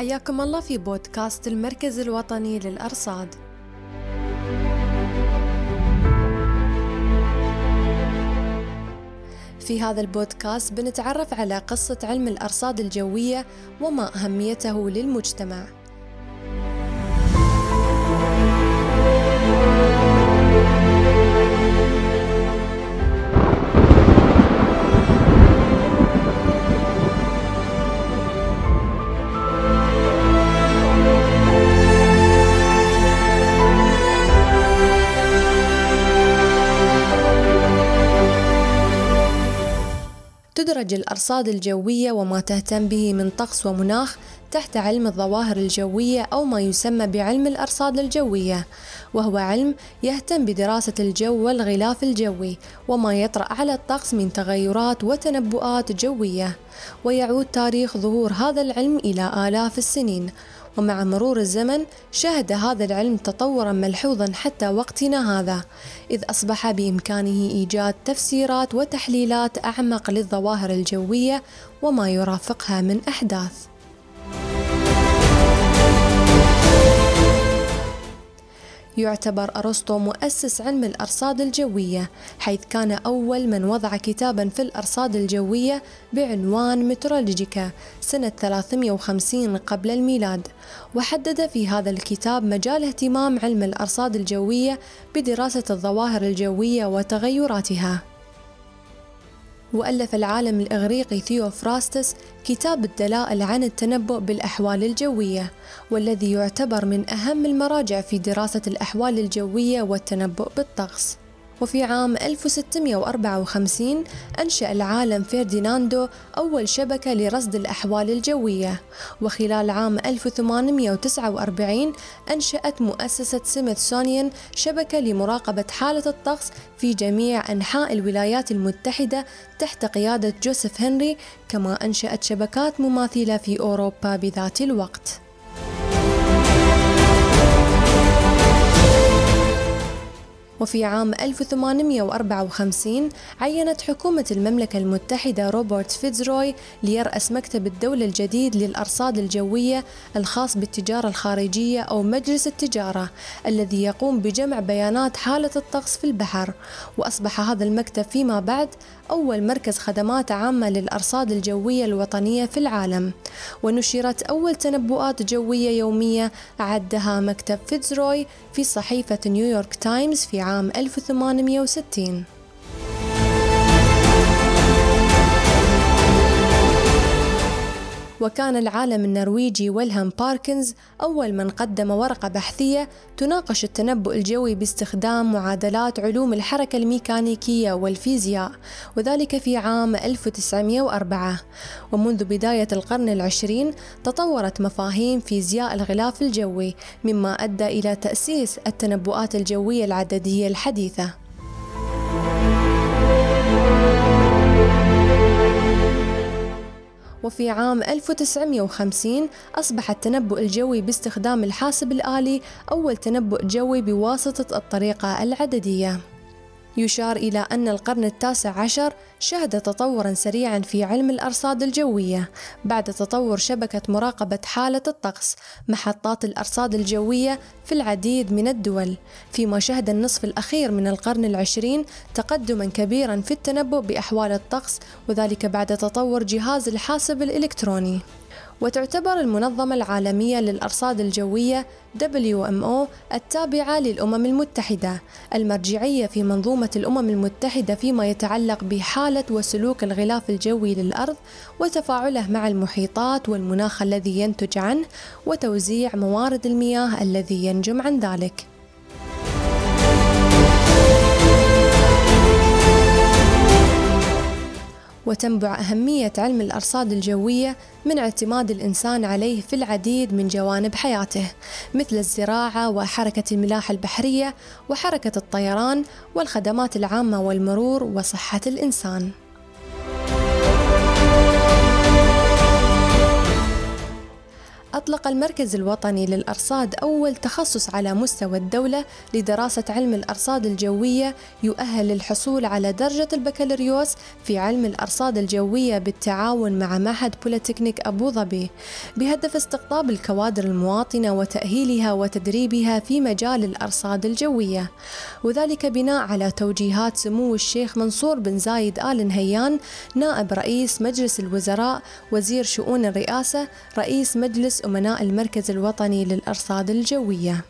حياكم الله في بودكاست المركز الوطني للأرصاد. في هذا البودكاست بنتعرف على قصة علم الأرصاد الجوية وما أهميته للمجتمع. تدرج الأرصاد الجوية وما تهتم به من طقس ومناخ تحت علم الظواهر الجوية أو ما يسمى بعلم الأرصاد الجوية، وهو علم يهتم بدراسة الجو والغلاف الجوي وما يطرأ على الطقس من تغيرات وتنبؤات جوية، ويعود تاريخ ظهور هذا العلم إلى آلاف السنين، ومع مرور الزمن شهد هذا العلم تطورا ملحوظا حتى وقتنا هذا إذ أصبح بإمكانه إيجاد تفسيرات وتحليلات أعمق للظواهر الجوية وما يرافقها من أحداث. يعتبر أرسطو مؤسس علم الأرصاد الجوية حيث كان أول من وضع كتابا في الأرصاد الجوية بعنوان مترولوجيكا سنة 350 قبل الميلاد. وحدد في هذا الكتاب مجال اهتمام علم الأرصاد الجوية بدراسة الظواهر الجوية وتغيراتها. وألف العالم الإغريقي ثيوفراستس كتاب الدلائل عن التنبؤ بالأحوال الجوية والذي يعتبر من أهم المراجع في دراسة الأحوال الجوية والتنبؤ بالطقس. وفي عام 1654 أنشأ العالم فرديناندو أول شبكة لرصد الأحوال الجوية. وخلال عام 1849 أنشأت مؤسسة سميثسونيان شبكة لمراقبة حالة الطقس في جميع أنحاء الولايات المتحدة تحت قيادة جوزيف هنري كما أنشأت شبكات مماثلة في أوروبا بذات الوقت. وفي عام 1854 عينت حكومة المملكة المتحدة روبرت فيتزروي ليرأس مكتب الدولة الجديد للأرصاد الجوية الخاص بالتجارة الخارجية أو مجلس التجارة الذي يقوم بجمع بيانات حالة الطقس في البحر. وأصبح هذا المكتب فيما بعد أول مركز خدمات عامة للأرصاد الجوية الوطنية في العالم. ونشرت أول تنبؤات جوية يومية عدها مكتب فيتزروي في صحيفة نيويورك تايمز في عام 1860 وكان العالم النرويجي ويلهام باركنز أول من قدم ورقة بحثية تناقش التنبؤ الجوي باستخدام معادلات علوم الحركة الميكانيكية والفيزياء وذلك في عام 1904 ومنذ بداية القرن العشرين تطورت مفاهيم فيزياء الغلاف الجوي مما أدى إلى تأسيس التنبؤات الجوية العددية الحديثة. وفي عام 1950 أصبح التنبؤ الجوي باستخدام الحاسب الآلي أول تنبؤ جوي بواسطة الطريقة العددية. يشار إلى أن القرن التاسع عشر شهد تطورا سريعا في علم الأرصاد الجوية. بعد تطور شبكة مراقبة حالة الطقس محطات الأرصاد الجوية في العديد من الدول. فيما شهد النصف الأخير من القرن العشرين تقدما كبيرا في التنبؤ بأحوال الطقس وذلك بعد تطور جهاز الحاسب الإلكتروني. وتعتبر المنظمة العالمية للأرصاد الجوية WMO التابعة للأمم المتحدة المرجعية في منظومة الأمم المتحدة فيما يتعلق بحالة وسلوك الغلاف الجوي للأرض وتفاعله مع المحيطات والمناخ الذي ينتج عنه وتوزيع موارد المياه الذي ينجم عن ذلك. وتنبع أهمية علم الأرصاد الجوية من اعتماد الإنسان عليه في العديد من جوانب حياته مثل الزراعة وحركة الملاحة البحرية وحركة الطيران والخدمات العامة والمرور وصحة الإنسان. أطلق المركز الوطني للأرصاد أول تخصص على مستوى الدولة لدراسة علم الأرصاد الجوية يؤهل للحصول على درجة البكالوريوس في علم الأرصاد الجوية بالتعاون مع معهد بوليتكنيك أبو ظبي. بهدف استقطاب الكوادر المواطنة وتأهيلها وتدريبها في مجال الأرصاد الجوية. وذلك بناء على توجيهات سمو الشيخ منصور بن زايد آل نهيان نائب رئيس مجلس الوزراء وزير شؤون الرئاسة رئيس مجلس أمناء المركز الوطني للأرصاد الجوية.